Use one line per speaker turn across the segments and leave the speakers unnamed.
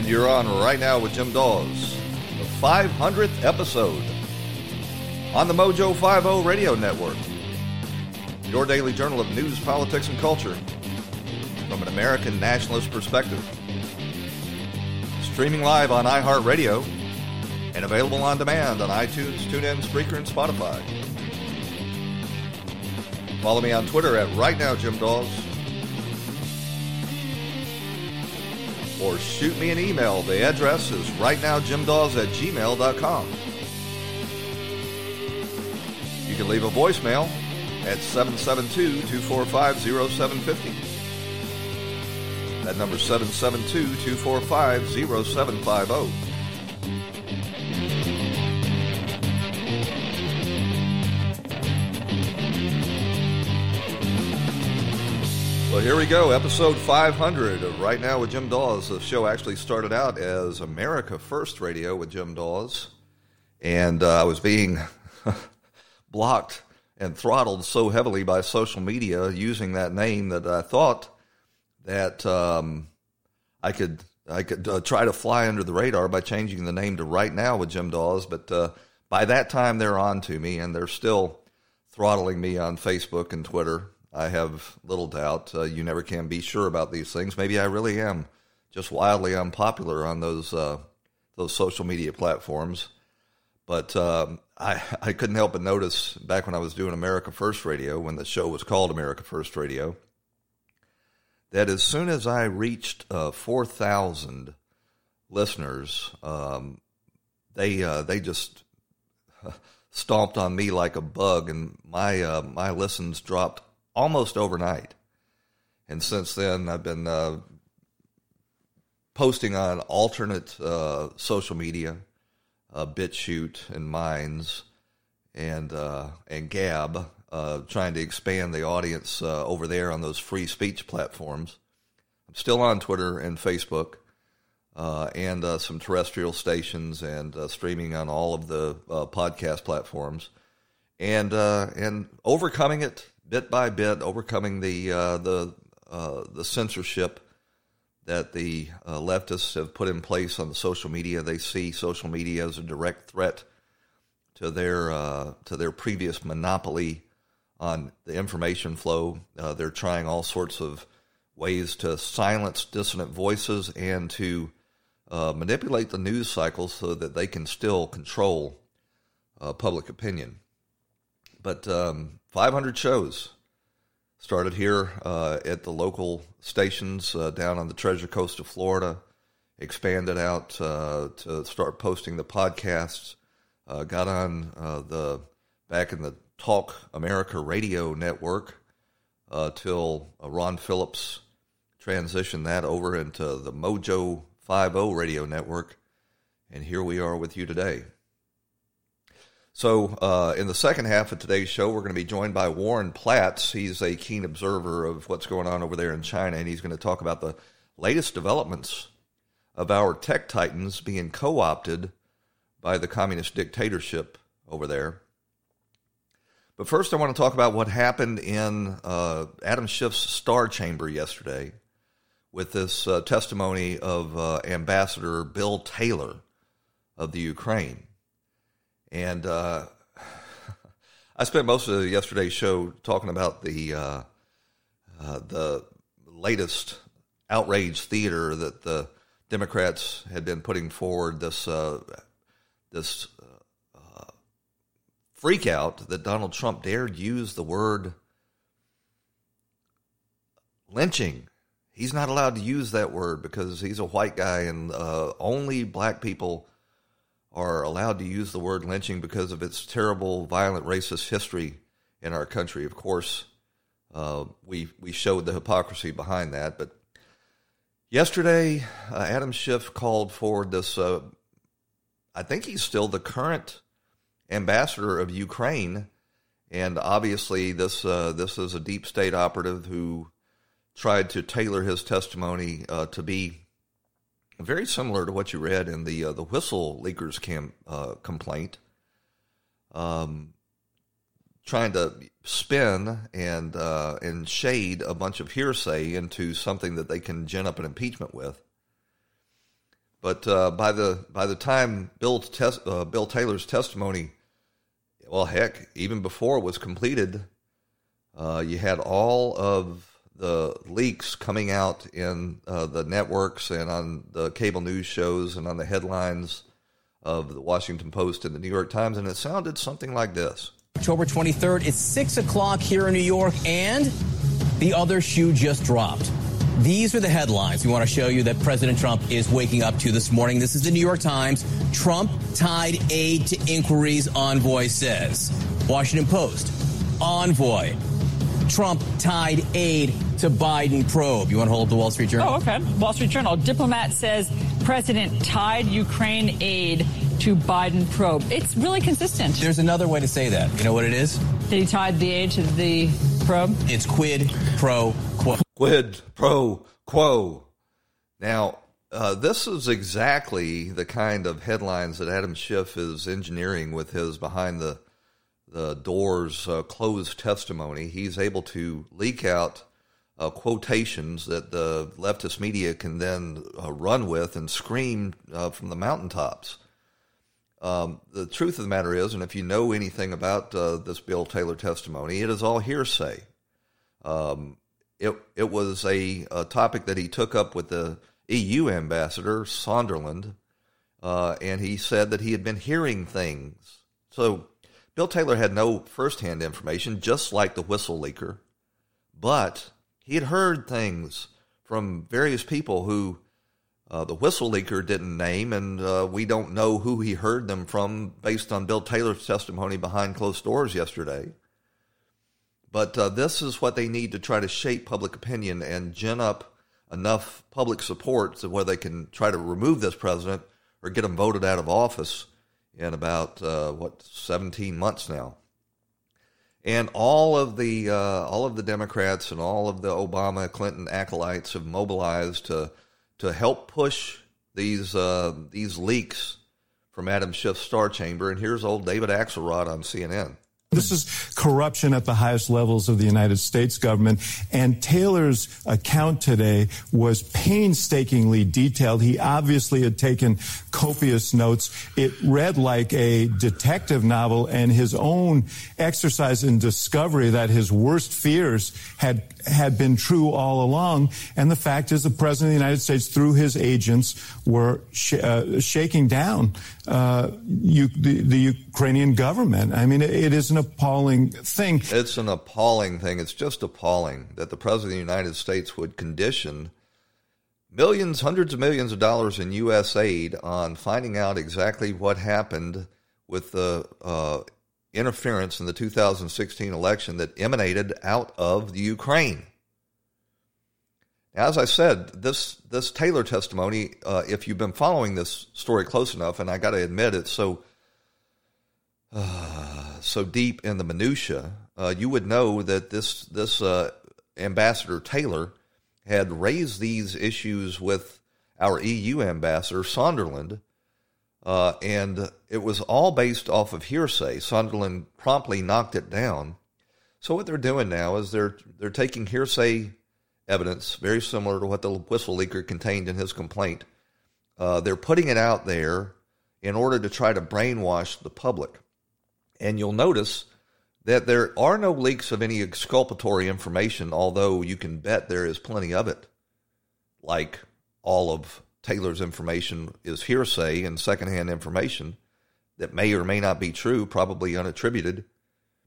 And you're on right now with Jim Daws, the 500th episode on the Mojo 50 Radio Network, your daily journal of news, politics, and culture from an American nationalist perspective. Streaming live on iHeartRadio and available on demand on iTunes, TuneIn, Spreaker, and Spotify. Follow me on Twitter at Right Now Jim Daws. Or shoot me an email. The address is rightnowjimdaws at gmail.com. You can leave a voicemail at 772-245-0750. That number is 772-245-0750. Well, here we go, episode 500 of Right Now with Jim Daws. The show actually started out as America First Radio with Jim Daws, and uh, I was being blocked and throttled so heavily by social media using that name that I thought that um, I could I could uh, try to fly under the radar by changing the name to Right Now with Jim Dawes, but uh, by that time they're on to me, and they're still throttling me on Facebook and Twitter. I have little doubt. Uh, you never can be sure about these things. Maybe I really am just wildly unpopular on those uh, those social media platforms. But um, I I couldn't help but notice back when I was doing America First Radio, when the show was called America First Radio, that as soon as I reached uh, four thousand listeners, um, they uh, they just stomped on me like a bug, and my uh, my listens dropped almost overnight. And since then, I've been uh, posting on alternate uh, social media, uh, BitChute and Minds, and uh, and Gab, uh, trying to expand the audience uh, over there on those free speech platforms. I'm still on Twitter and Facebook. and some terrestrial stations and streaming on all of the podcast platforms, and and overcoming it bit by bit, overcoming the uh, the uh, the censorship that the uh, leftists have put in place on the social media. They see social media as a direct threat to their uh, to their previous monopoly on the information flow. Uh, they're trying all sorts of ways to silence dissident voices and to uh, manipulate the news cycle so that they can still control public opinion. But um, 500 shows started here uh, at the local stations uh, down on the Treasure Coast of Florida, expanded out uh, to start posting the podcasts, uh, got on uh, the back in the Talk America radio network till Ron Phillips transitioned that over into the Mojo 50 radio network. And here we are with you today. So, uh, in the second half of today's show, we're going to be joined by Warren Platts. He's a keen observer of what's going on over there in China, and he's going to talk about the latest developments of our tech titans being co opted by the communist dictatorship over there. But first, I want to talk about what happened in uh, Adam Schiff's Star Chamber yesterday with this uh, testimony of uh, Ambassador Bill Taylor of the Ukraine. And uh, I spent most of yesterday's show talking about the uh, uh, the latest outrage theater that the Democrats had been putting forward. This uh, this uh, freak out that Donald Trump dared use the word lynching. He's not allowed to use that word because he's a white guy, and uh, only black people are allowed to use the word lynching because of its terrible, violent, racist history in our country. Of course, uh, we we showed the hypocrisy behind that. But yesterday, uh, Adam Schiff called for this. Uh, I think he's still the current ambassador of Ukraine, and obviously this uh, this is a deep state operative who tried to tailor his testimony uh, to be very similar to what you read in the uh, the whistle leakers cam, uh, complaint, um, trying to spin and uh, and shade a bunch of hearsay into something that they can gin up an impeachment with. But uh, by the by the time Bill tes- uh, Bill Taylor's testimony, well, heck, even before it was completed, uh, you had all of the leaks coming out in uh, the networks and on the cable news shows and on the headlines of the Washington Post and the New York Times, and it sounded something like this.
October 23rd, it's 6 o'clock here in New York, and the other shoe just dropped. These are the headlines we want to show you that President Trump is waking up to this morning. This is the New York Times. Trump tied aid to inquiries, envoy says. Washington Post, envoy. Trump tied aid to Biden probe. You want to hold the Wall Street Journal?
Oh, okay. Wall Street Journal. Diplomat says president tied Ukraine aid to Biden probe. It's really consistent.
There's another way to say that. You know what it is?
Did he tied the aid to the probe?
It's quid pro quo.
Quid pro quo. Now, uh, this is exactly the kind of headlines that Adam Schiff is engineering with his behind the the doors uh, closed testimony. He's able to leak out uh, quotations that the leftist media can then uh, run with and scream uh, from the mountaintops. Um, the truth of the matter is, and if you know anything about uh, this Bill Taylor testimony, it is all hearsay. Um, it it was a, a, topic that he took up with the EU ambassador Sondland, uh, and he said that he had been hearing things. So Bill Taylor had no firsthand information, just like the whistle leaker, but he had heard things from various people who uh, the whistle leaker didn't name, and uh, we don't know who he heard them from based on Bill Taylor's testimony behind closed doors yesterday. But uh, this is what they need to try to shape public opinion and gin up enough public support so where they can try to remove this president or get him voted out of office in about uh, what 17 months now. And all of the uh, all of the Democrats and all of the Obama Clinton acolytes have mobilized to to help push these uh, these leaks from Adam Schiff's Star Chamber. And here's old David Axelrod on CNN.
This is corruption at the highest levels of the United States government. And Taylor's account today was painstakingly detailed. He obviously had taken copious notes. It read like a detective novel and his own exercise in discovery that his worst fears had had been true all along. And the fact is, the president of the United States, through his agents, were sh- uh, shaking down uh, you, the, the, Ukrainian government. I mean, it, it is an appalling thing.
It's an appalling thing. It's just appalling that the president of the United States would condition millions, hundreds of millions of dollars in U.S. aid on finding out exactly what happened with the uh, interference in the 2016 election that emanated out of the Ukraine. As I said, this this Taylor testimony, uh, if you've been following this story close enough, and I got to admit it's so uh, so deep in the minutia, uh, you would know that this this uh, ambassador Taylor had raised these issues with our EU ambassador Sondland uh, and it was all based off of hearsay. Sunderland promptly knocked it down. So what they're doing now is they're they're taking hearsay evidence, very similar to what the whistle leaker contained in his complaint. Uh, they're putting it out there in order to try to brainwash the public. And you'll notice that there are no leaks of any exculpatory information, although you can bet there is plenty of it, like all of Taylor's information is hearsay and secondhand information that may or may not be true, probably unattributed.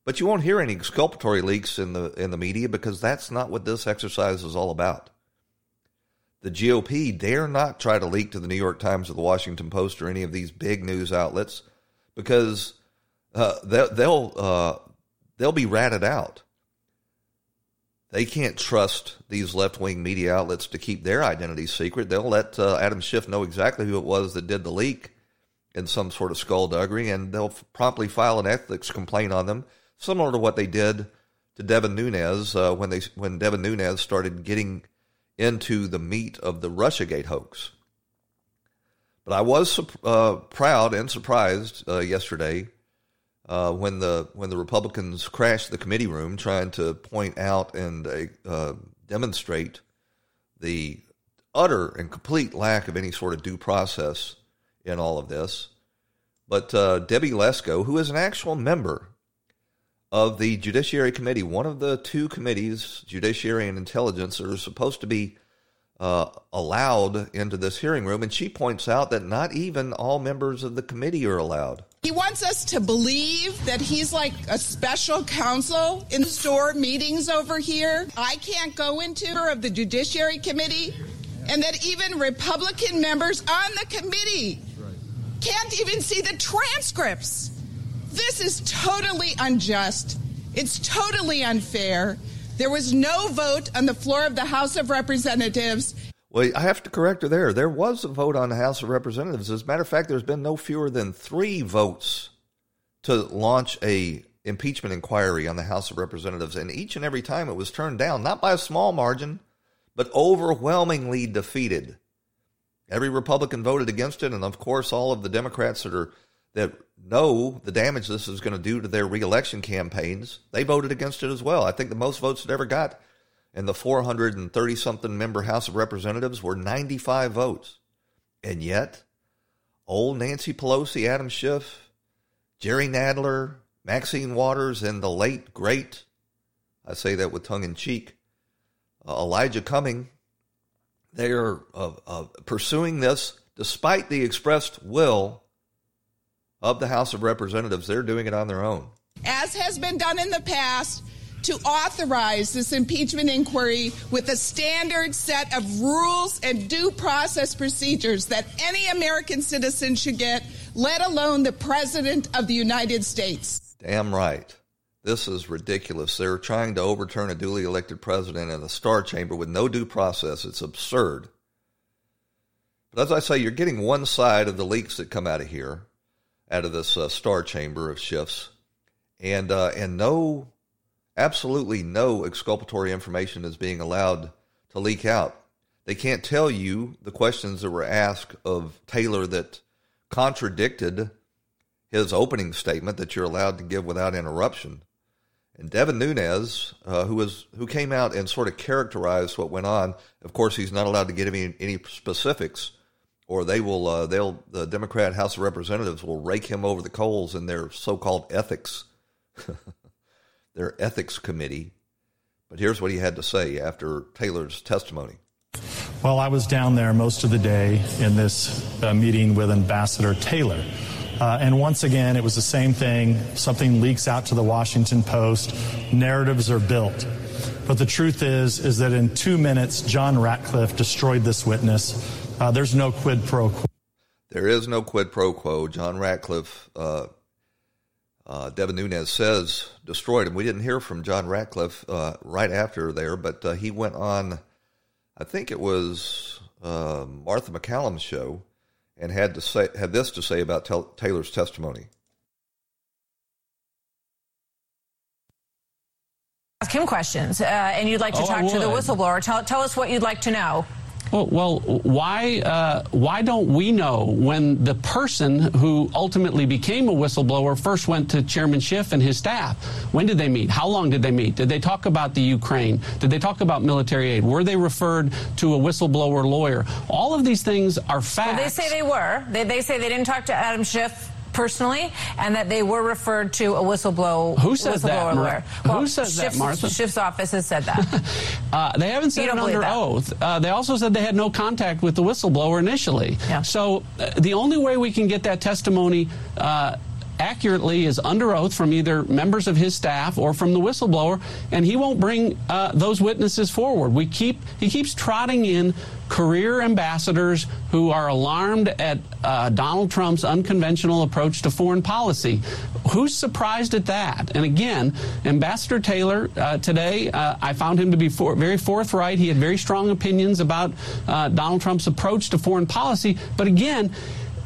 But you won't hear any exculpatory leaks in the in the media because that's not what this exercise is all about. The GOP dare not try to leak to the New York Times or the Washington Post or any of these big news outlets because uh, they'll they'll, uh, they'll be ratted out they can't trust these left wing media outlets to keep their identities secret. They'll let uh, Adam Schiff know exactly who it was that did the leak in some sort of skullduggery, and they'll f- promptly file an ethics complaint on them, similar to what they did to Devin Nunes uh, when they when Devin Nunes started getting into the meat of the RussiaGate hoax. But I was uh, proud and surprised uh, yesterday uh, when the when the Republicans crashed the committee room trying to point out and uh, demonstrate the utter and complete lack of any sort of due process in all of this. But uh, Debbie Lesko, who is an actual member of the Judiciary Committee, one of the two committees, Judiciary and Intelligence, that are supposed to be uh, allowed into this hearing room. And she points out that not even all members of the committee are allowed.
He wants us to believe that he's like a special counsel in store meetings over here. I can't go into of the Judiciary Committee, and that even Republican members on the committee can't even see the transcripts. This is totally unjust. It's totally unfair. There was no vote on the floor of the House of Representatives.
Well, I have to correct her there. There was a vote on the House of Representatives. As a matter of fact, there's been no fewer than three votes to launch a impeachment inquiry on the House of Representatives, and each and every time it was turned down, not by a small margin, but overwhelmingly defeated. Every Republican voted against it, and of course, all of the Democrats that are that know the damage this is going to do to their reelection campaigns, they voted against it as well. I think the most votes it ever got in the 430 something member House of Representatives were 95 votes. And yet, old Nancy Pelosi, Adam Schiff, Jerry Nadler, Maxine Waters, and the late, great, I say that with tongue in cheek, uh, Elijah Cumming, they are uh, uh, pursuing this despite the expressed will of the House of Representatives. They're doing it on their own.
As has been done in the past, to authorize this impeachment inquiry with a standard set of rules and due process procedures that any American citizen should get, let alone the President of the United States.
Damn right. This is ridiculous. They're trying to overturn a duly elected president in a star chamber with no due process. It's absurd. But as I say, you're getting one side of the leaks that come out of here out of this uh, star chamber of Schiff's, and uh, and no, absolutely no exculpatory information is being allowed to leak out. They can't tell you the questions that were asked of Taylor that contradicted his opening statement that you're allowed to give without interruption. And Devin Nunes, uh, who was who came out and sort of characterized what went on. Of course, he's not allowed to give any, any specifics or they will uh, they'll the Democrat House of Representatives will rake him over the coals in their so-called ethics their ethics committee. But here's what he had to say after Taylor's testimony.
Well, I was down there most of the day in this uh, meeting with Ambassador Taylor. Uh, and once again, it was the same thing. Something leaks out to the Washington Post. Narratives are built. But the truth is, is that in two minutes, John Ratcliffe destroyed this witness. Uh, there's no quid pro quo.
There is no quid pro quo. John Ratcliffe, uh, uh, Devin Nunes says destroyed him. We didn't hear from John Ratcliffe uh, right after there, but uh, he went on, I think it was uh, Martha MacCallum's show, and had to say had this to say about Taylor's testimony.
Ask him questions, and you'd like to oh, talk to the whistleblower. Tell, tell us what you'd like to know.
Well, well why uh, why don't we know when the person who ultimately became a whistleblower first went to Chairman Schiff and his staff? When did they meet? How long did they meet? Did they talk about the Ukraine? Did they talk about military aid? Were they referred to a whistleblower lawyer? All of these things are facts.
Well, they say they were. They, they say they didn't talk to Adam Schiff personally, and that they were referred to a whistleblower.
Who says that?
Lawyer. Well,
Who says
Schiff's,
that, Martha?
Schiff's office has said that.
uh, they haven't said it under oath. Uh, they also said they had no contact with the whistleblower initially.
Yeah.
So uh, the only way we can get that testimony uh, accurately is under oath from either members of his staff or from the whistleblower, and he won't bring uh, those witnesses forward. We keep he keeps trotting in career ambassadors who are alarmed at uh, Donald Trump's unconventional approach to foreign policy. Who's surprised at that? And again, Ambassador Taylor uh, today, uh, I found him to be for, very forthright. He had very strong opinions about uh, Donald Trump's approach to foreign policy, but again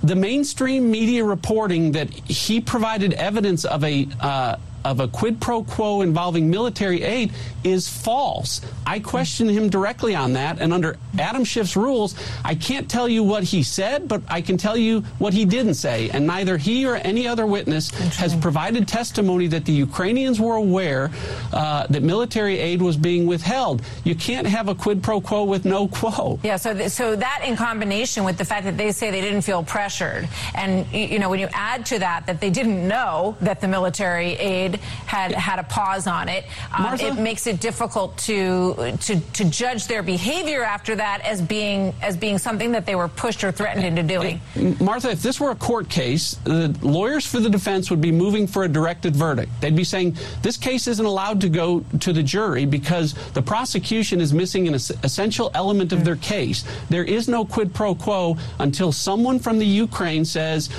the mainstream media reporting that he provided evidence of a uh, of a quid pro quo involving military aid is false. I questioned him directly on that, and under Adam Schiff's rules, I can't tell you what he said, but I can tell you what he didn't say. And neither he or any other witness has provided testimony that the Ukrainians were aware uh, that military aid was being withheld. You can't have a quid pro quo with no quo.
Yeah, so th- so that in combination with the fact that they say they didn't feel pressured, and you know when you add to that that they didn't know that the military aid had had a pause on it, um, it makes it difficult to to to judge their behavior after that as being as being something that they were pushed or threatened into doing.
Martha, if this were a court case, the lawyers for the defense would be moving for a directed verdict. They'd be saying this case isn't allowed to go to the jury because the prosecution is missing an essential element of their case. There is no quid pro quo until someone from the Ukraine says,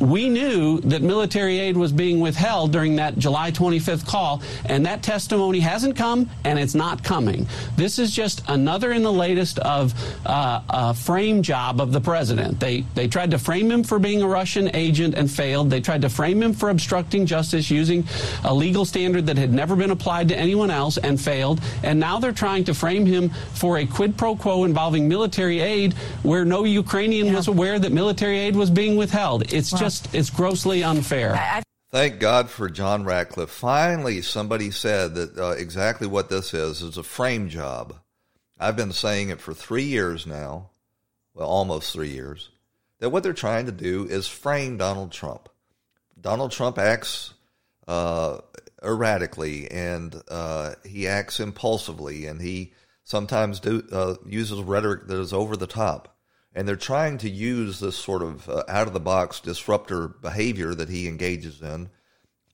we knew that military aid was being withheld during that July 25th call, and that testimony hasn't come and it's not coming. This is just another in the latest of uh, a frame job of the president. They they tried to frame him for being a Russian agent and failed. They tried to frame him for obstructing justice using a legal standard that had never been applied to anyone else and failed. And now they're trying to frame him for a quid pro quo involving military aid where no Ukrainian yeah. was aware that military aid was being withheld. It's just just it's grossly unfair.
Thank God for John Ratcliffe. Finally, somebody said that uh, exactly what this is is a frame job. I've been saying it for three years now, well, almost three years, that what they're trying to do is frame Donald Trump. Donald Trump acts uh, erratically and uh, he acts impulsively and he sometimes do, uh, uses rhetoric that is over the top and they're trying to use this sort of uh, out of the box disruptor behavior that he engages in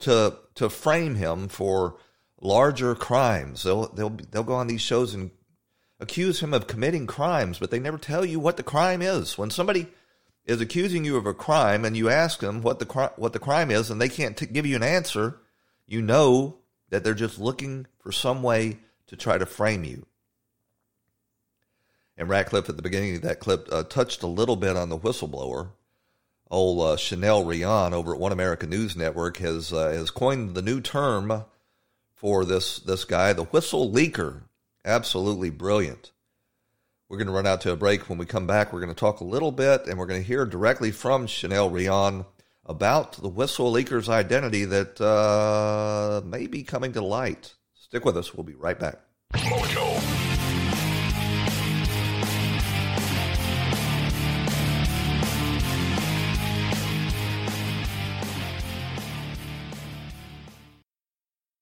to to frame him for larger crimes. They'll they'll they'll go on these shows and accuse him of committing crimes, but they never tell you what the crime is. When somebody is accusing you of a crime and you ask them what the what the crime is and they can't t- give you an answer, you know that they're just looking for some way to try to frame you. And Ratcliffe at the beginning of that clip uh, touched a little bit on the whistleblower. Old uh, Chanel Rion over at One America News Network has uh, has coined the new term for this this guy, the whistle leaker. Absolutely brilliant. We're going to run out to a break. When we come back, we're going to talk a little bit, and we're going to hear directly from Chanel Rion about the whistle leaker's identity that uh, may be coming to light. Stick with us. We'll be right back. Mojo.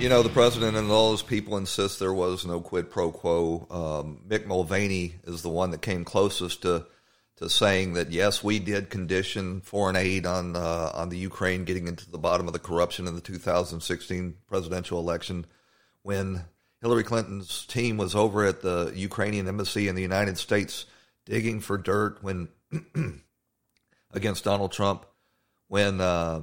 You know, the president and all those people insist there was no quid pro quo. Um, Mick Mulvaney is the one that came closest to to saying that yes, we did condition foreign aid on uh, on the Ukraine getting into the bottom of the corruption in the 2016 presidential election when Hillary Clinton's team was over at the Ukrainian embassy in the United States digging for dirt when against Donald Trump when uh,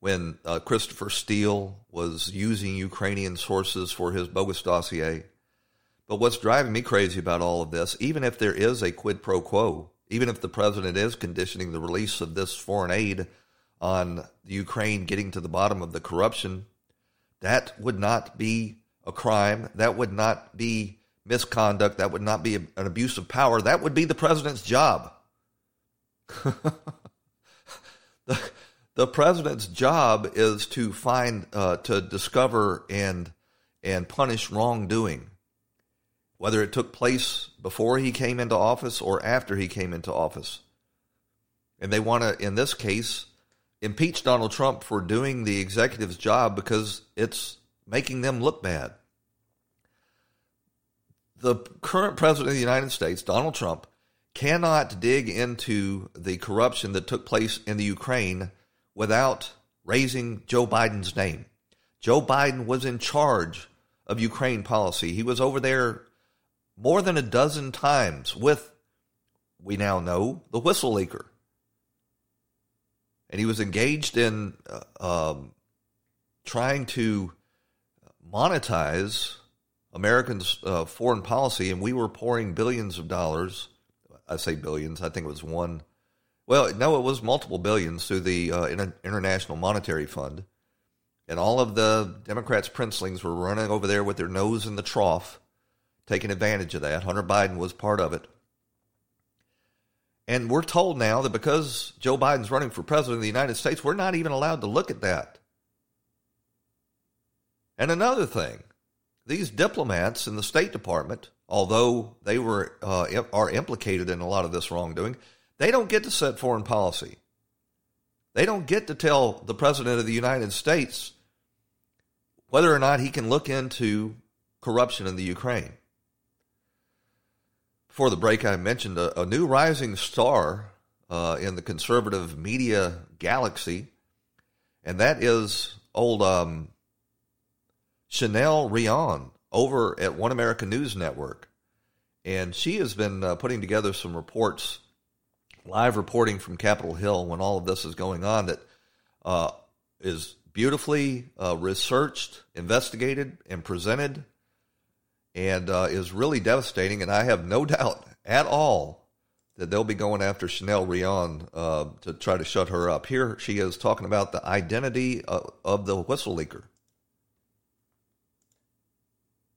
when uh, Christopher Steele was using Ukrainian sources for his bogus dossier. But what's driving me crazy about all of this, even if there is a quid pro quo, even if the president is conditioning the release of this foreign aid on the Ukraine getting to the bottom of the corruption, that would not be a crime. That would not be misconduct. That would not be an abuse of power. That would be the president's job. the, the president's job is to find, uh, to discover and and punish wrongdoing, whether it took place before he came into office or after he came into office. And they want to, in this case, impeach Donald Trump for doing the executive's job because it's making them look bad. the current president of the United States, Donald Trump, cannot dig into the corruption that took place in the Ukraine without raising Joe Biden's name. Joe Biden was in charge of Ukraine policy. He was over there more than a dozen times with, we now know, the whistle leaker. And he was engaged in uh, um, trying to monetize Americans' uh, foreign policy, and we were pouring billions of dollars. I say billions. I think it was one. Well, no, it was multiple billions through the uh, International Monetary Fund, and all of the Democrats' princelings were running over there with their nose in the trough, taking advantage of that. Hunter Biden was part of it. And we're told now that because Joe Biden's running for president of the United States, we're not even allowed to look at that. And another thing, these diplomats in the State Department, although they were uh, are implicated in a lot of this wrongdoing, they don't get to set foreign policy. They don't get to tell the president of the United States whether or not he can look into corruption in the Ukraine. Before the break, I mentioned a, a new rising star uh, in the conservative media galaxy, and that is old um, Chanel Rion over at One America News Network. And she has been uh, putting together some reports, live reporting from Capitol Hill when all of this is going on, that uh, is beautifully uh, researched, investigated, and presented, and uh, is really devastating. And I have no doubt at all that they'll be going after Chanel Rion uh, to try to shut her up. Here she is talking about the identity of, of the whistle leaker.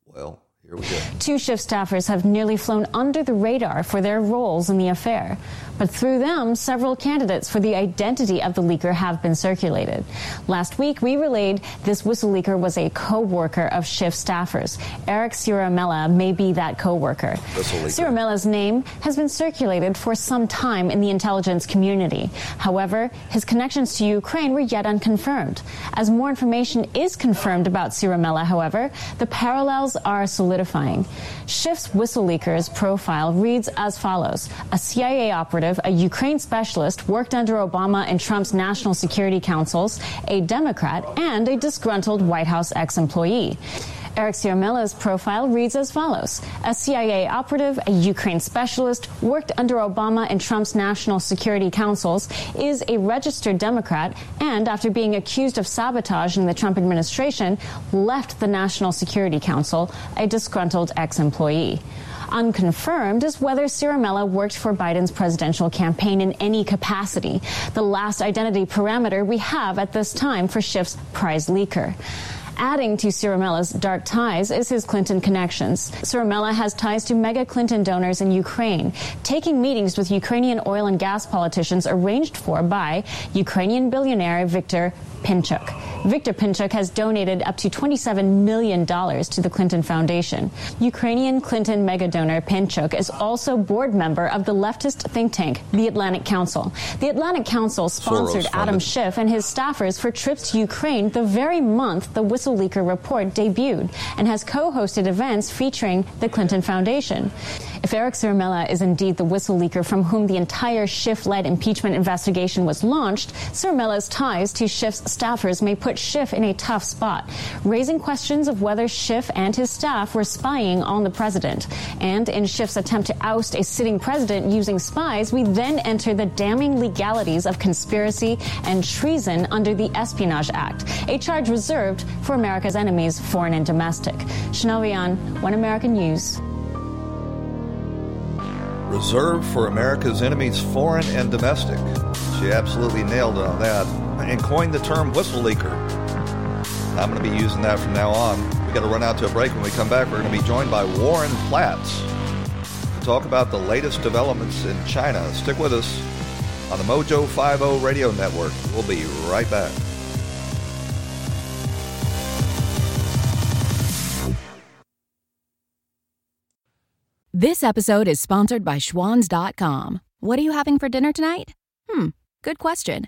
Well, here we go.
Two Schiff staffers have nearly flown under the radar for their roles in the affair. But through them, several candidates for the identity of the leaker have been circulated. Last week, we relayed this whistle leaker was a co-worker of Schiff staffers. Eric Ciaramella may be that co-worker. Ciaramella's name has been circulated for some time in the intelligence community. However, his connections to Ukraine were yet unconfirmed. As more information is confirmed about Ciaramella, however, the parallels are solidifying. Schiff's whistle leaker's profile reads as follows. A CIA operative a Ukraine specialist, worked under Obama and Trump's national security councils, a Democrat, and a disgruntled White House ex employee. Eric Ciaramella's profile reads as follows. A CIA operative, a Ukraine specialist, worked under Obama and Trump's national security councils, is a registered Democrat, and after being accused of sabotage in the Trump administration, left the National Security Council, a disgruntled ex-employee. Unconfirmed is whether Ciaramella worked for Biden's presidential campaign in any capacity, the last identity parameter we have at this time for Schiff's prize leaker. Adding to Ciaramella's dark ties is his Clinton connections. Ciaramella has ties to mega Clinton donors in Ukraine, taking meetings with Ukrainian oil and gas politicians arranged for by Ukrainian billionaire Viktor Pinchuk. Viktor Pinchuk has donated up to $27 million to the Clinton Foundation. Ukrainian Clinton megadonor Pinchuk is also board member of the leftist think tank, the Atlantic Council. The Atlantic Council sponsored Adam Schiff and his staffers for trips to Ukraine the very month the Whistle Leaker report debuted and has co-hosted events featuring the Clinton Foundation. If Eric Ciaramella is indeed the whistle leaker from whom the entire Schiff-led impeachment investigation was launched, Ciaramella's ties to Schiff's staffers may put Schiff in a tough spot, raising questions of whether Schiff and his staff were spying on the president. And in Schiff's attempt to oust a sitting president using spies, we then enter the damning legalities of conspiracy and treason under the Espionage Act, a charge reserved for America's enemies, foreign and domestic. Chanel Rion, One American News
reserved for America's enemies, foreign and domestic. She absolutely nailed it on that and coined the term whistle leaker. I'm going to be using that from now on. We got to run out to a break. When we come back, we're going to be joined by Warren Platts to talk about the latest developments in China. Stick with us on the Mojo 50 Radio Network. We'll be right back.
This episode is sponsored by Schwans.com. What are you having for dinner tonight? Hmm, good question.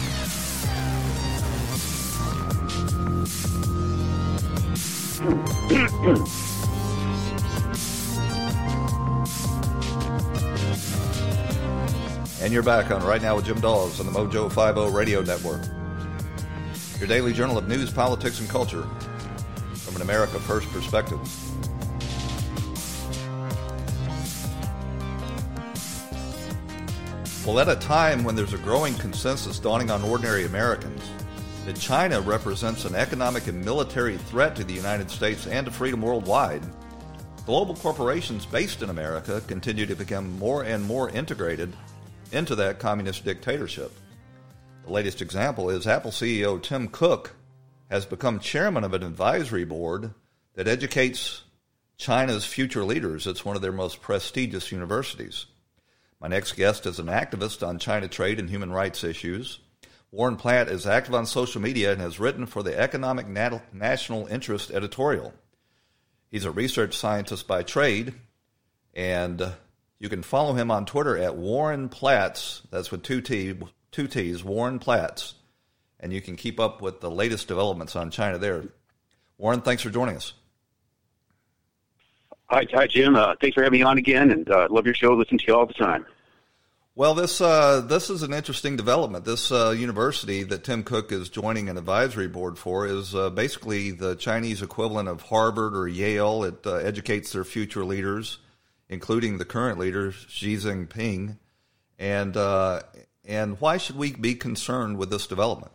And you're back on Right Now with Jim Daws on the Mojo 50 Radio Network. Your daily journal of news, politics, and culture from an America First perspective. Well, at a time when there's a growing consensus dawning on ordinary Americans that China represents an economic and military threat to the United States and to freedom worldwide, global corporations based in America continue to become more and more integrated into that communist dictatorship. The latest example is Apple CEO Tim Cook has become chairman of an advisory board that educates China's future leaders. It's one of their most prestigious universities. My next guest is an activist on China trade and human rights issues. Warren Platt is active on social media and has written for the Economic Nat- National Interest editorial. He's a research scientist by trade, and you can follow him on Twitter at Warren Platts. That's with two T, two T's, Warren Platts, and you can keep up with the latest developments on China there. Warren, thanks for joining us.
Hi, hi, Jim. Uh, thanks for having me on again, and uh, love your show. Listen to you all the time.
Well, this uh, this is an interesting development. This uh, university that Tim Cook is joining an advisory board for is uh, basically the Chinese equivalent of Harvard or Yale. It uh, educates their future leaders including the current leader Xi Jinping, and uh, and why should we be concerned with this development?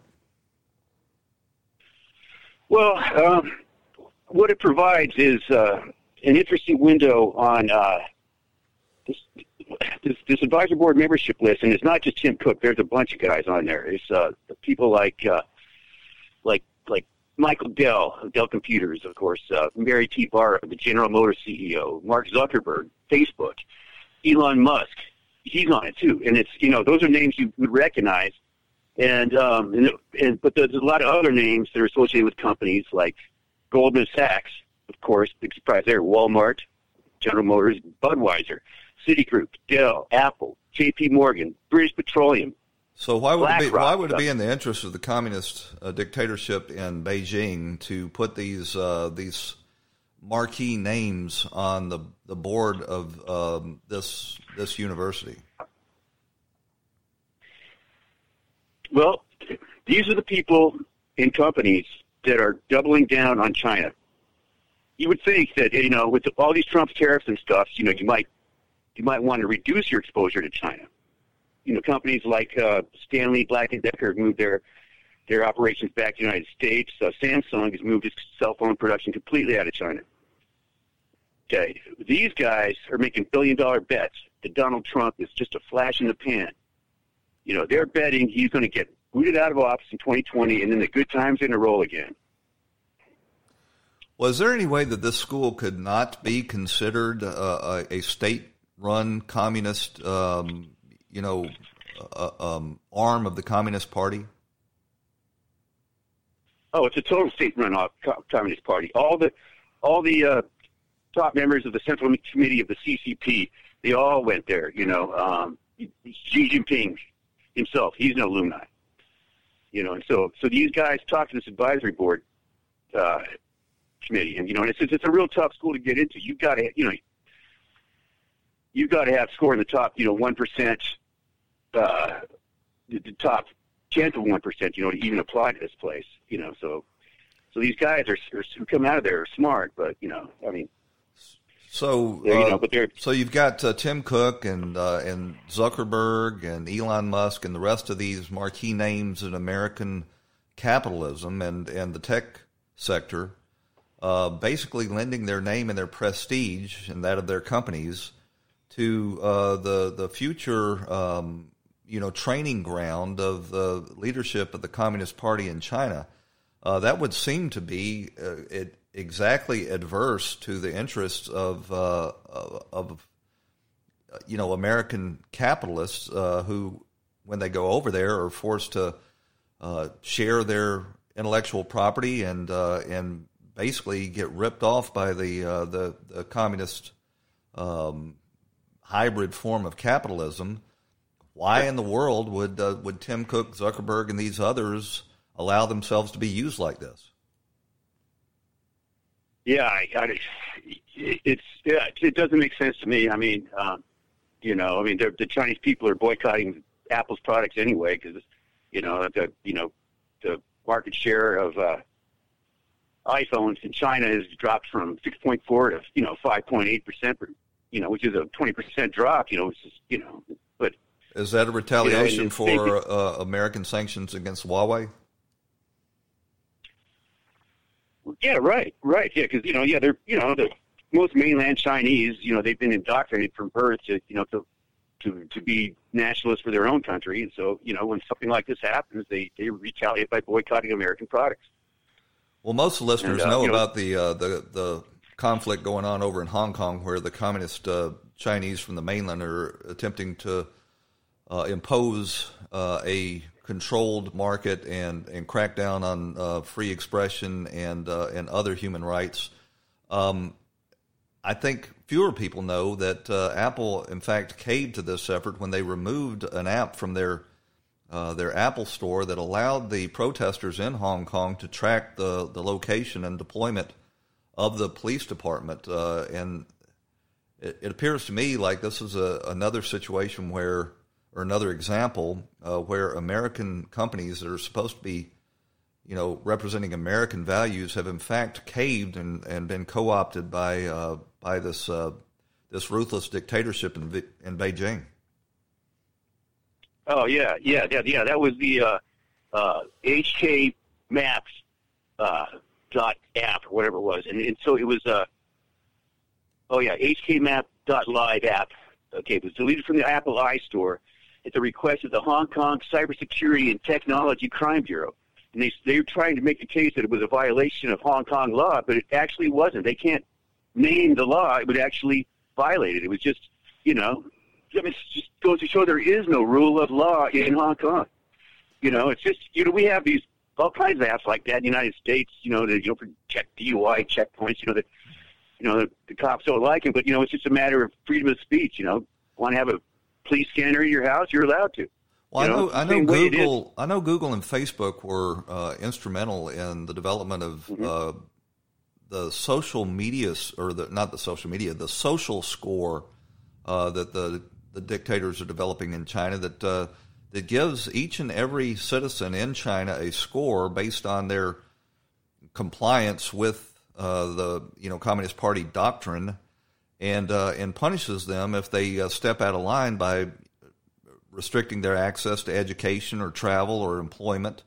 Well, um, what it provides is uh, an interesting window on this, this, this advisory board membership list, and it's not just Tim Cook. There's a bunch of guys on there. It's uh, people like uh, like like Michael Dell of Dell Computers, of course, uh, Mary T. Barra, the General Motors CEO, Mark Zuckerberg, Facebook, Elon Musk, he's on it too. And it's you know those are names you would recognize, and um, and, and but there's a lot of other names that are associated with companies like Goldman Sachs, of course, big surprise there, Walmart, General Motors, Budweiser, Citigroup, Dell, Apple, J.P. Morgan, British Petroleum,
so why would it be, why would it be in the interest of the communist uh, dictatorship in Beijing to put these uh, these marquee names on the the board of um, this this university?
Well, these are the people in companies that are doubling down on China. You would think that you know with all these Trump tariffs and stuff, you know, you might you might want to reduce your exposure to China you know, companies like uh, Stanley Black and Decker have moved their their operations back to the United States. Uh, Samsung has moved its cell phone production completely out of China. Okay, these guys are making billion dollar bets that Donald Trump is just a flash in the pan. You know, they're betting he's going to get booted out of office in 2020, and then the good times are in a roll again.
Was there any way that this school could not be considered uh, a state-run communist um, you know, uh, um, arm of the Communist Party?
Oh, it's a total state-run Communist Party. All the all the uh, top members of the Central Committee of the CCP, they all went there. You know, um, Xi Jinping himself, he's an alumni. You know, and so so these guys talk to this advisory board uh, committee, and you know, and it's it's a real tough school to get into. You've got to, you know, you've got to have score in the top, you know, one percent uh, the, the top tenth of one percent, you know, to even apply to this place. You know, so So these guys are, are who come out of there are smart, but you know, I mean,
so
you know,
uh,
but they're
so you've got uh, Tim Cook and uh, and Zuckerberg and Elon Musk and the rest of these marquee names in American capitalism and and the tech sector, uh, basically lending their name and their prestige and that of their companies to uh, the the future. Um, you know, training ground of the leadership of the Communist Party in China. Uh, that would seem to be it, exactly adverse to the interests of uh, of you know American capitalists uh, who, when they go over there, are forced to uh, share their intellectual property and uh, and basically get ripped off by the uh, the, the, communist um, hybrid form of capitalism. Why in the world would uh, would Tim Cook, Zuckerberg, and these others allow themselves to be used like this?
Yeah, I, I, it's yeah, it doesn't make sense to me. I mean, um, you know, I mean, the Chinese people are boycotting Apple's products anyway because you know the you know the market share of uh, iPhones in China has dropped from 6.4 to you know 5.8 percent, you know, which is a 20 percent drop. You know, which is you know, but
is that a retaliation you know, for uh, American sanctions against Huawei?
Yeah, right, right. Yeah, because you know, yeah, they're you know the most mainland Chinese, you know, they've been indoctrinated from birth to you know to to to be nationalists for their own country, and so you know when something like this happens, they they retaliate by boycotting American products.
Well, most listeners and, uh, know, know about the uh, the the conflict going on over in Hong Kong, where the communist uh, Chinese from the mainland are attempting to uh, impose uh, a controlled market and, and crack down on uh, free expression and uh, and other human rights. Um, I think fewer people know that uh, Apple, in fact, caved to this effort when they removed an app from their uh, their Apple Store that allowed the protesters in Hong Kong to track the the location and deployment of the police department. Uh, and it, it, appears to me like this is a, another situation where or another example uh, where American companies that are supposed to be, you know, representing American values have in fact caved and, and been co-opted by uh, by this uh, this ruthless dictatorship in in Beijing.
Oh yeah, yeah, yeah, yeah. That was the HK uh, uh, Maps uh, dot app whatever it was, and, and so it was. A oh yeah, HK Map dot live app. Okay, it was deleted from the Apple iStore at the request of the Hong Kong Cybersecurity and Technology Crime Bureau. And they, they were trying to make the case that it was a violation of Hong Kong law, but it actually wasn't. They can't name the law. It would actually violate it. It was just, you know, I mean, it just goes to show there is no rule of law in Hong Kong. You know, it's just, you know, we have these all kinds of apps like that in the United States, you know, that, you know, check DUI checkpoints, you know, that, you know, the, the cops don't like it, but, you know, it's just a matter of freedom of speech, you know. Want to have a police scanner in your house, you're allowed to.
Well, you know, I know, I know Google. I know Google and Facebook were uh, instrumental in the development of mm-hmm. uh, the social media, or the not the social media, the social score uh, that the the dictators are developing in China. That uh, that gives each and every citizen in China a score based on their compliance with uh, the you know Communist Party doctrine and uh, and punishes them if they uh, step out of line by restricting their access to education or travel or employment.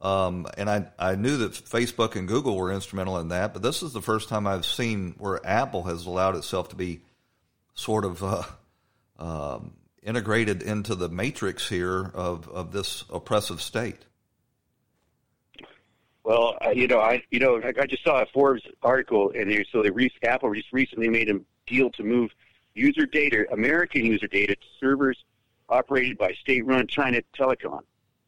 Um, and I, I knew that Facebook and Google were instrumental in that, but this is the first time I've seen where Apple has allowed itself to be sort of uh, um, integrated into the matrix here of, of this oppressive state.
Well, uh, you know, I you know, I, I just saw a Forbes article, and they, so they re- Apple just recently made a deal to move user data, American user data, to servers operated by state-run China Telecom.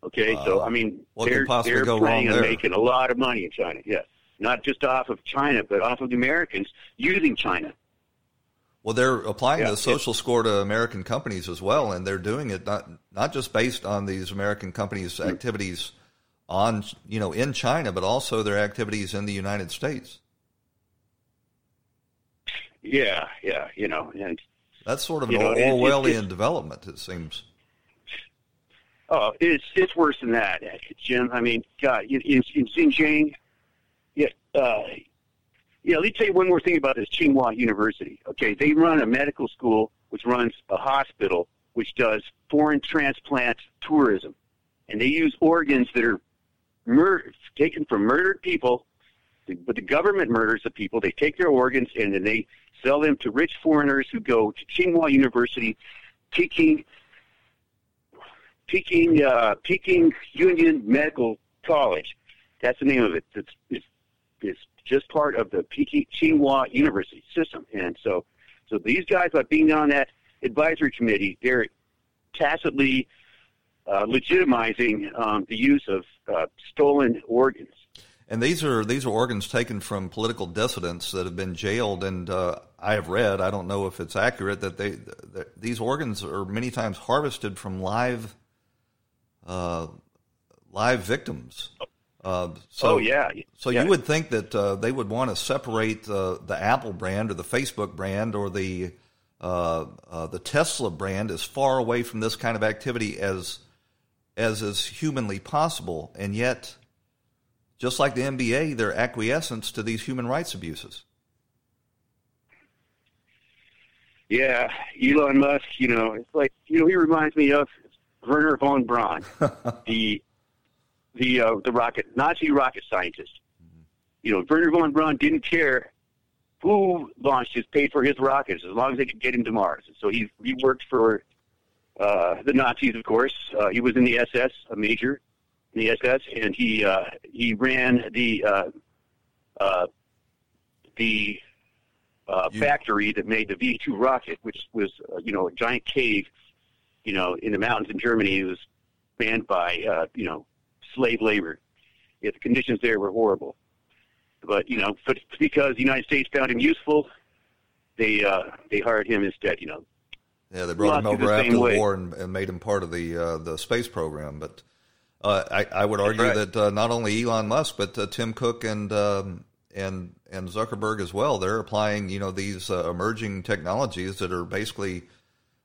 Okay, uh, so I mean, they're they're planning on making a lot of money in China. Yes, not just off of China, but off of the Americans using China.
Well, they're applying yeah, the social yeah. score to American companies as well, and they're doing it not not just based on these American companies' mm-hmm. activities on you know in China, but also their activities in the United States.
Yeah, yeah, you know, and
that's sort of an know, Orwellian development. It seems.
Oh, it's it's worse than that, Jim. I mean, God, in, in Xinjiang, Yeah. Uh, yeah. Let me tell you one more thing about this Tsinghua University. Okay, they run a medical school which runs a hospital which does foreign transplant tourism, and they use organs that are mur- taken from murdered people. But the government murders the people. They take their organs and then they sell them to rich foreigners who go to Tsinghua University, Peking, Peking, uh, Peking Union Medical College. That's the name of it. It's, it's, it's just part of the Peking Tsinghua University system. And so, so these guys, by being on that advisory committee, they're tacitly uh, legitimizing um, the use of uh, stolen organs.
And these are these are organs taken from political dissidents that have been jailed. And uh, I have read, I don't know if it's accurate, that they that these organs are many times harvested from live uh, live victims. Uh, so,
oh yeah.
So
yeah.
you would think that uh, they would want to separate uh, the Apple brand or the Facebook brand or the uh, uh, the Tesla brand as far away from this kind of activity as as is humanly possible, and yet, just like the NBA, they're acquiescence to these human rights abuses.
Yeah, Elon Musk. You know, it's like you know he reminds me of Wernher von Braun, the the uh, the rocket Nazi rocket scientist. You know, Wernher von Braun didn't care who launched his paid for his rockets as long as they could get him to Mars. So he he worked for uh, the Nazis, of course. Uh, he was in the SS, a major in the SS, and he uh, he ran the uh, uh, the uh, factory that made the V two rocket, which was uh, you know a giant cave, you know, in the mountains in Germany. It was manned by uh, you know slave labor. Yeah, the conditions there were horrible. But you know, but because the United States found him useful, they uh, they hired him instead. You know.
Yeah, they brought him over
the
after the
way.
war and, and made him part of the uh, the space program. But uh, I, I would argue
right.
that uh, not only Elon Musk, but uh, Tim Cook and um, and and Zuckerberg as well. They're applying you know these uh, emerging technologies that are basically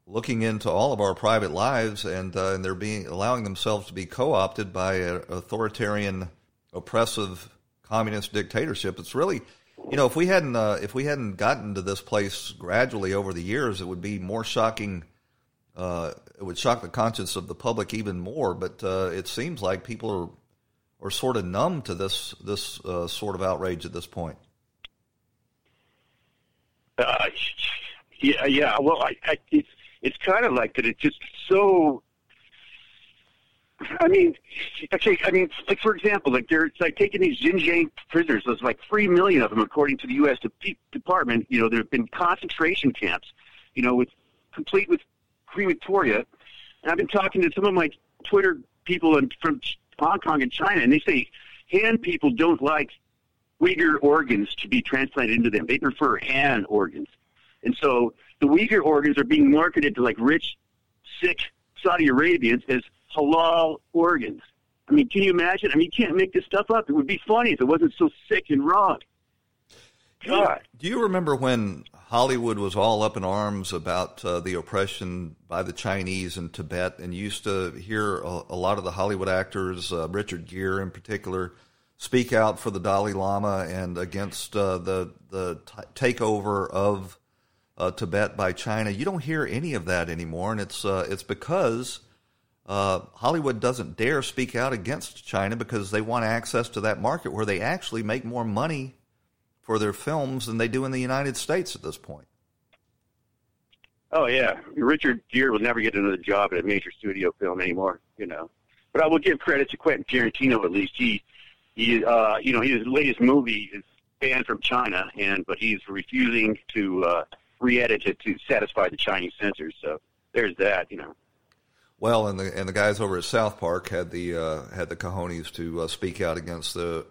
looking into all of our private lives, and uh, and they're being allowing themselves to be co opted by an authoritarian, oppressive communist dictatorship. It's really, you know, if we hadn't uh, if we hadn't gotten to this place gradually over the years, it would be more shocking. Uh, it would shock the conscience of the public even more. But uh, it seems like people are are sort of numb to this this uh, sort of outrage at this point.
Uh, yeah, yeah. Well, I, I, it's it's kind of like that. It's just so. I mean, okay. I mean, like for example, like they're like taking these Xinjiang prisoners. There's like three million of them, according to the U.S. De- Department. You know, there have been concentration camps. You know, with complete with crematoria. And I've been talking to some of my Twitter people in, from Hong Kong and China, and they say Han people don't like Uyghur organs to be transplanted into them. They prefer Han organs. And so the Uyghur organs are being marketed to like rich, sick Saudi Arabians as halal organs. I mean, can you imagine? I mean, you can't make this stuff up. It would be funny if it wasn't so sick and wrong. God.
Do you remember when Hollywood was all up in arms about uh, the oppression by the Chinese in Tibet, and you used to hear a, a lot of the Hollywood actors, uh, Richard Gere in particular, speak out for the Dalai Lama and against uh, the the t- takeover of uh, Tibet by China. You don't hear any of that anymore, and it's uh, it's because uh, Hollywood doesn't dare speak out against China because they want access to that market where they actually make more money for their films than they do in the United States at this point.
Oh yeah, Richard Gere will never get another job at a major studio film anymore. You know, but I will give credit to Quentin Tarantino at least. He, he, uh, you know, his latest movie is banned from China, and but he's refusing to uh, re-edit it to satisfy the Chinese censors. So there's that. You know.
Well, and the and the guys over at South Park had the uh, had the cojones to uh, speak out against the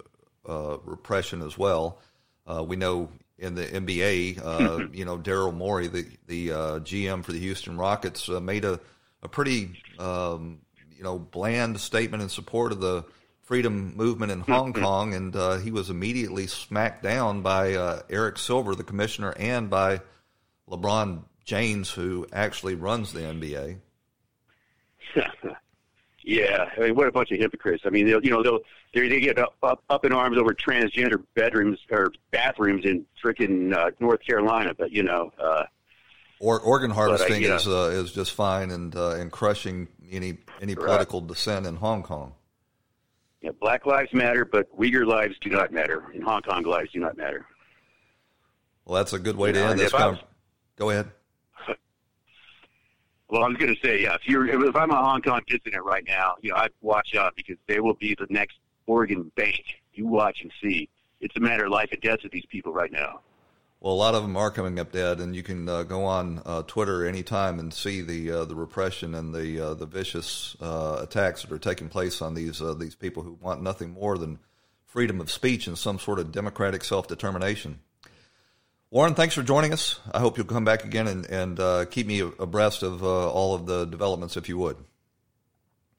uh, repression as well. Uh, we know in the NBA, uh, you know, Daryl Morey, the the uh, GM for the Houston Rockets, uh, made a a pretty um, you know bland statement in support of the freedom movement in Hong Kong, and uh, he was immediately smacked down by uh, Eric Silver, the commissioner, and by LeBron James, who actually runs the NBA.
Yeah, I mean, what a bunch of hypocrites. I mean, they'll, you know, they'll they they get up, up up in arms over transgender bedrooms or bathrooms in freaking uh, North Carolina, but you know, uh,
or organ harvesting but, uh, is uh, is just fine and uh, and crushing any any political right. dissent in Hong Kong.
Yeah, Black lives matter, but Uyghur lives do not matter, and Hong Kong lives do not matter.
Well, that's a good way you to know, end this. Con- Go ahead.
Well, I was going to say, yeah. If you're, if I'm a Hong Kong dissident right now, you know, I'd watch out because they will be the next organ bank. You watch and see. It's a matter of life and death to these people right now.
Well, a lot of them are coming up dead, and you can uh, go on uh, Twitter anytime and see the uh, the repression and the uh, the vicious uh, attacks that are taking place on these uh, these people who want nothing more than freedom of speech and some sort of democratic self determination. Warren, thanks for joining us. I hope you'll come back again and, and keep me abreast of all of the developments, if you would.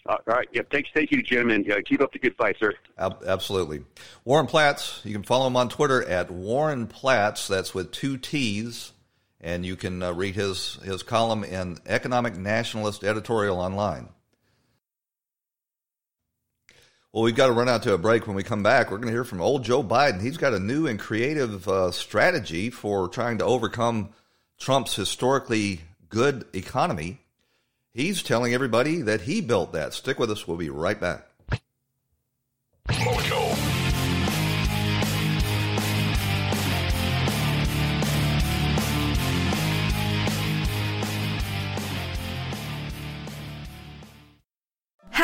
Uh, all right. Yeah. Thanks. Thank you, Jim, and uh, keep up the good fight, sir.
Absolutely. Warren Platts. You can follow him on Twitter at Warren Platts. That's with two T's, and you can uh, read his his column in Economic Nationalist editorial online. Well, we've got to run out to a break. When we come back, we're going to hear from old Joe Biden. He's got a new and creative uh, strategy for trying to overcome Trump's historically good economy He's telling everybody that he built that. Stick with us. We'll be right back. Mojo.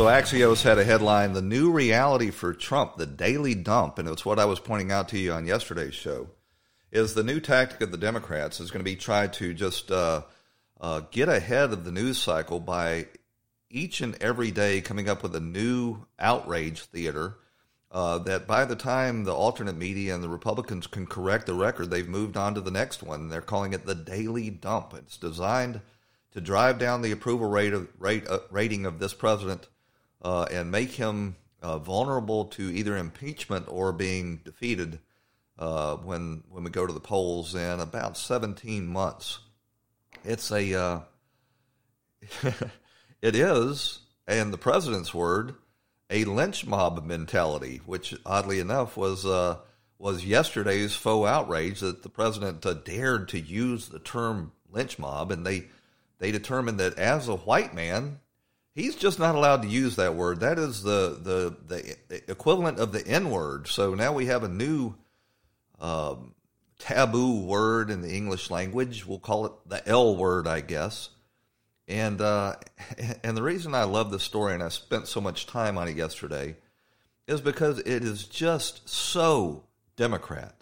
So Axios had a headline, The New Reality for Trump, the Daily Dump, and it's what I was pointing out to you on yesterday's show, is the new tactic of the Democrats is going to be try to just uh, uh, get ahead of the news cycle by each and every day coming up with a new outrage theater uh, that by the time the alternate media and the Republicans can correct the record, they've moved on to the next one. They're calling it the Daily Dump. It's designed to drive down the approval rate of, rate, uh, rating of this president uh, and make him uh, vulnerable to either impeachment or being defeated uh, when when we go to the polls in about 17 months. It's a uh, it is, and the president's word a lynch mob mentality, which oddly enough was uh, was yesterday's faux outrage that the president uh, dared to use the term lynch mob, and they they determined that as a white man, he's just not allowed to use that word. That is the the the equivalent of the N word. So now we have a new um, taboo word in the English language. We'll call it the L word, I guess. And uh, and the reason I love this story and I spent so much time on it yesterday is because it is just so Democrat.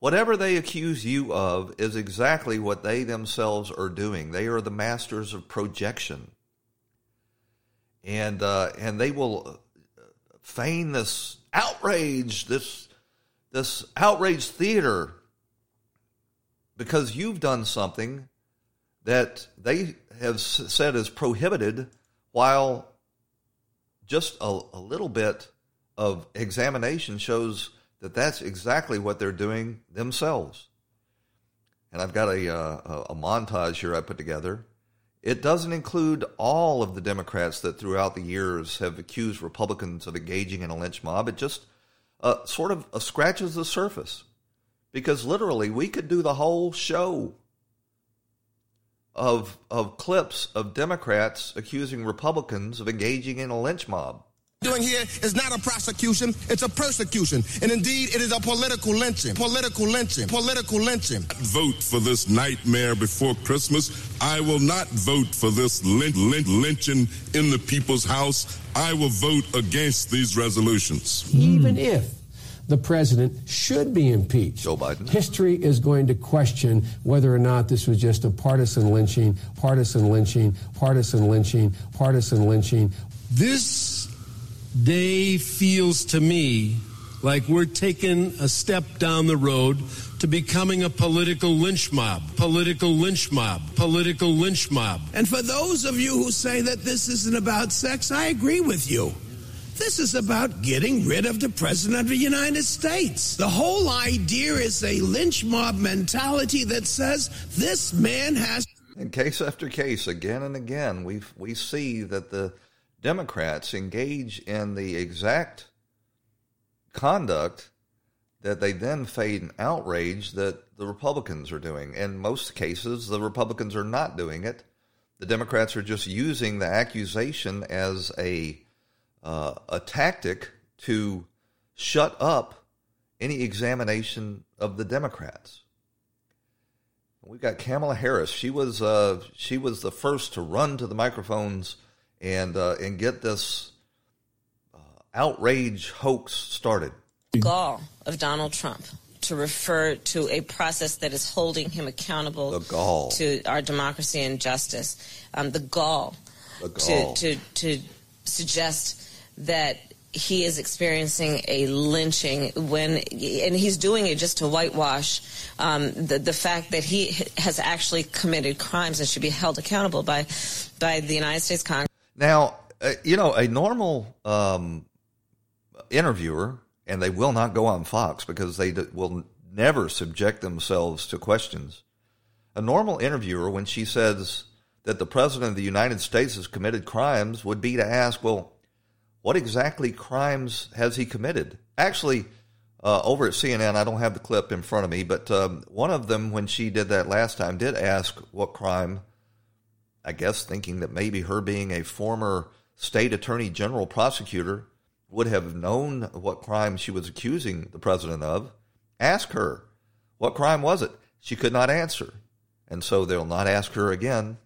Whatever they accuse you of is exactly what they themselves are doing. They are the masters of projection, and uh, and they will feign this outrage, this this outrage theater, because you've done something that they have said is prohibited while just a, a, little bit of examination shows that that's exactly what they're doing themselves. And I've got a, uh, a montage here I put together. It doesn't include all of the Democrats that throughout the years have accused Republicans of engaging in a lynch mob. It just uh, sort of uh, scratches the surface. Because literally, we could do the whole show of of clips of Democrats accusing Republicans of engaging in a lynch mob.
Doing here is not a prosecution, it's a persecution. And indeed, it is a political lynching. Political lynching. Political lynching.
Vote for this nightmare before Christmas. I will not vote for this lynch, lynch, lynching in the people's house. I will vote against these resolutions.
Even if the president should be impeached.
Joe Biden.
History is going to question whether or not this was just a partisan lynching, partisan lynching, partisan lynching, partisan lynching.
This day feels to me like we're taking a step down the road to becoming a political lynch mob, political lynch mob, political lynch mob.
And for those of you who say that this isn't about sex, I agree with you. This is about getting rid of the President of the United States. The whole idea is a lynch mob mentality that says this man has.
In case after case, again and again, we we see that the Democrats engage in the exact conduct that they then feign outrage that the Republicans are doing. In most cases, the Republicans are not doing it. The Democrats are just using the accusation as a uh, a tactic to shut up any examination of the Democrats. We've got Kamala Harris. She was uh, she was the first to run to the microphones and uh, and get this uh, outrage hoax started.
Gall of Donald Trump to refer to a process that is holding him accountable
the gall.
to our democracy and justice. Um, the gall,
the gall.
To, to to suggest that he is experiencing a lynching when, and he's doing it just to whitewash um, the the fact that he has actually committed crimes and should be held accountable by by the United States Congress.
Now, uh, you know, a normal um, interviewer, and they will not go on Fox because they d- will never subject themselves to questions. A normal interviewer, when she says that the president of the United States has committed crimes, would be to ask, well what exactly crimes has he committed? Actually, uh, over at CNN, I don't have the clip in front of me, but um, one of them, when she did that last time, did ask what crime, I guess thinking that maybe her being a former state attorney general prosecutor would have known what crime she was accusing the president of. Ask her, what crime was it? She could not answer. And so they'll not ask her again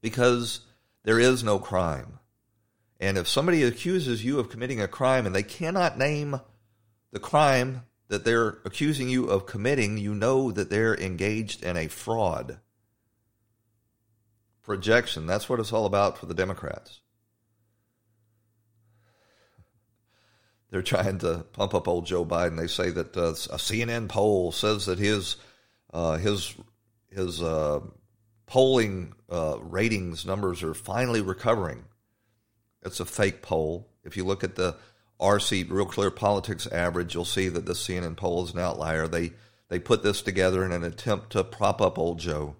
because there is no crime. And if somebody accuses you of committing a crime and they cannot name the crime that they're accusing you of committing, you know that they're engaged in a fraud. Projection, that's what it's all about for the Democrats. They're trying to pump up old Joe Biden. They say that uh, a CNN poll says that his uh, his his uh, polling uh, ratings numbers are finally recovering it's a fake poll. If you look at the RC Real Clear Politics average, you'll see that the CNN poll is an outlier. They they put this together in an attempt to prop up old Joe.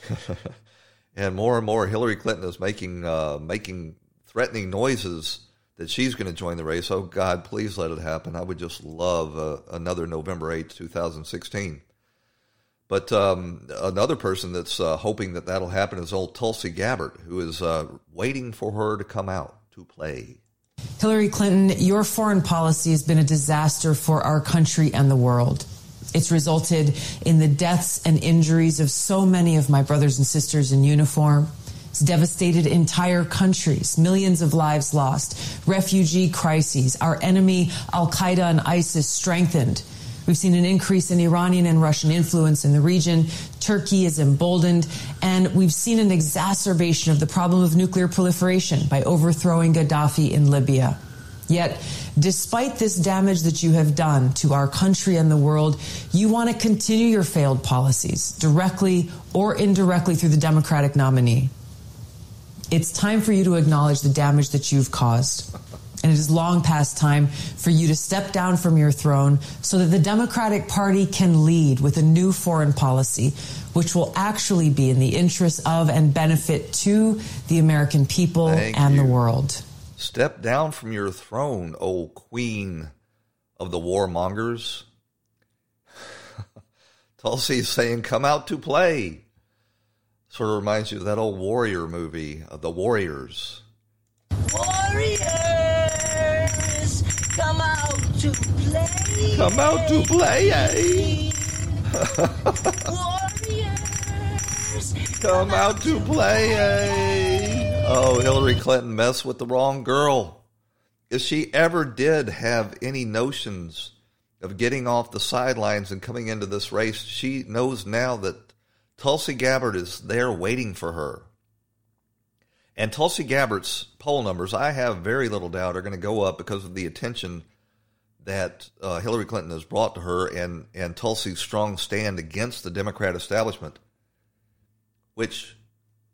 and more and more, Hillary Clinton is making uh, making threatening noises that she's going to join the race. Oh God, please let it happen. I would just love uh, another November eighth, two thousand sixteen. But um, another person that's uh, hoping that that'll happen is old Tulsi Gabbard, who is uh, waiting for her to come out to play.
Hillary Clinton, your foreign policy has been a disaster for our country and the world. It's resulted in the deaths and injuries of so many of my brothers and sisters in uniform. It's devastated entire countries, millions of lives lost, refugee crises, our enemy, Al Qaeda and ISIS strengthened We've seen an increase in Iranian and Russian influence in the region. Turkey is emboldened. And we've seen an exacerbation of the problem of nuclear proliferation by overthrowing Gaddafi in Libya. Yet, despite this damage that you have done to our country and the world, you want to continue your failed policies directly or indirectly through the Democratic nominee. It's time for you to acknowledge the damage that you've caused. And it is long past time for you to step down from your throne so that the Democratic Party can lead with a new foreign policy, which will actually be in the interest of and benefit to the American people
Thank
and
you.
the world.
Step down from your throne, O queen of the warmongers. Tulsi is saying, come out to play. Sort of reminds you of that old warrior movie, uh, The Warriors.
Warriors, come out to play.
Come out to play, eh?
Warriors,
Come out to play, eh? Oh, Hillary Clinton messed with the wrong girl. if she ever did have any notions of getting off the sidelines and coming into this race, she knows now that Tulsi Gabbard is there waiting for her. And Tulsi Gabbard's poll numbers, I have very little doubt, are going to go up because of the attention that uh, Hillary Clinton has brought to her and, and Tulsi's strong stand against the Democrat establishment, which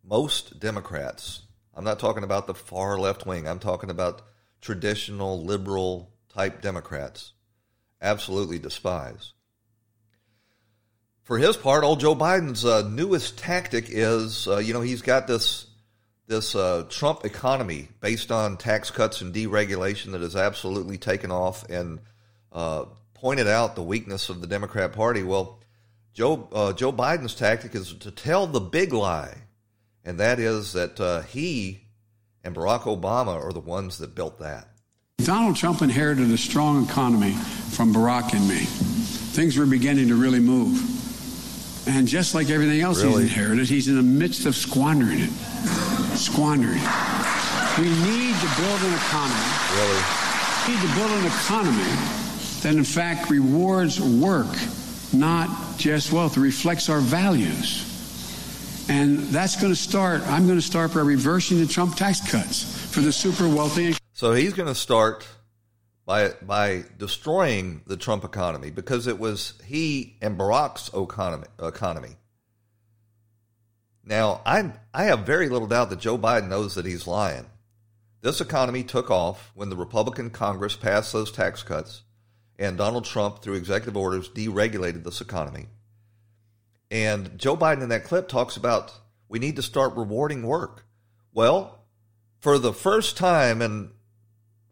most Democrats, I'm not talking about the far left wing, I'm talking about traditional liberal type Democrats, absolutely despise. For his part, old Joe Biden's uh, newest tactic is, uh, you know, he's got this this uh, Trump economy based on tax cuts and deregulation that has absolutely taken off and uh, pointed out the weakness of the Democrat Party. Well, Joe uh, Joe Biden's tactic is to tell the big lie, and that is that uh, he and Barack Obama are the ones that built that.
Donald Trump inherited a strong economy from Barack and me. Things were beginning to really move. And just like everything else really? he's inherited, he's in the midst of squandering it. Squandering. We need to build an economy.
Really?
We need to build an economy that, in fact, rewards work, not just wealth. It reflects our values. And that's going to start, I'm going to start by reversing the Trump tax cuts for the super wealthy.
So he's going to start by by destroying the Trump economy because it was he and Barack's economy. economy. Now, I I have very little doubt that Joe Biden knows that he's lying. This economy took off when the Republican Congress passed those tax cuts, and Donald Trump, through executive orders, deregulated this economy. And Joe Biden in that clip talks about we need to start rewarding work. Well, for the first time in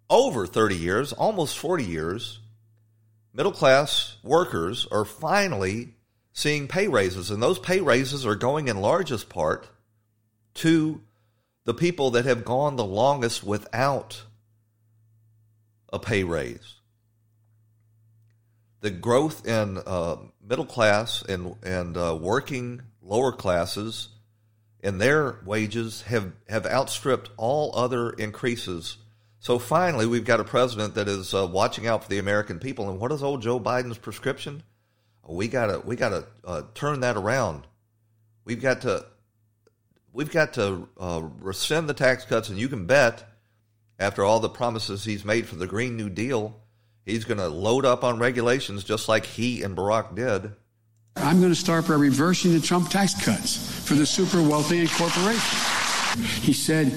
over 30 years, almost 40 years, middle class workers are finally seeing pay raises. And those pay raises are going in largest part to the people that have gone the longest without a pay raise. The growth in uh, middle class and, and uh, working lower classes and their wages have, have outstripped all other increases so finally, we've got a president that is uh, watching out for the American people. And what is old Joe Biden's prescription? We gotta we gotta uh, turn that around. We've got to we've got to uh, rescind the tax cuts, and you can bet, after all the promises he's made for the Green New Deal, he's going to load up on regulations just like he and Barack did.
I'm going to start by reversing the Trump tax cuts for the super wealthy and corporations. He said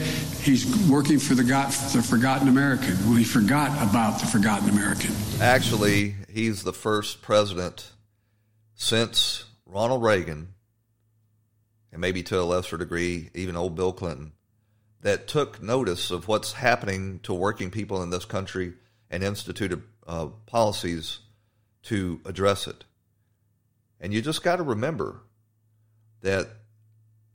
he's working for the, the forgotten American. Well, he forgot about the forgotten American.
Actually, he's the first president since Ronald Reagan, and maybe to a lesser degree, even old Bill Clinton, that took notice of what's happening to working people in this country and instituted uh, policies to address it. And you just got to remember that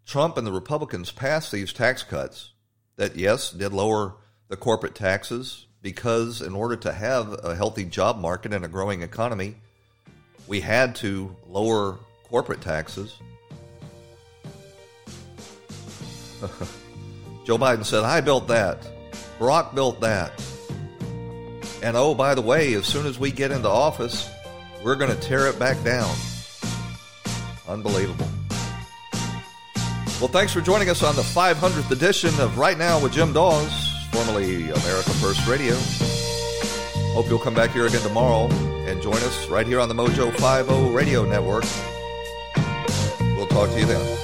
Trump and the Republicans passed these tax cuts that, yes, did lower the corporate taxes because, in order to have a healthy job market and a growing economy, we had to lower corporate taxes. Joe Biden said, I built that. Barack built that. And oh, by the way, as soon as we get into office, we're going to tear it back down. Unbelievable. Well, thanks for joining us on the 500th edition of Right Now with Jim Daws, formerly America First Radio. Hope you'll come back here again tomorrow and join us right here on the Mojo 50 Radio Network. We'll talk to you then.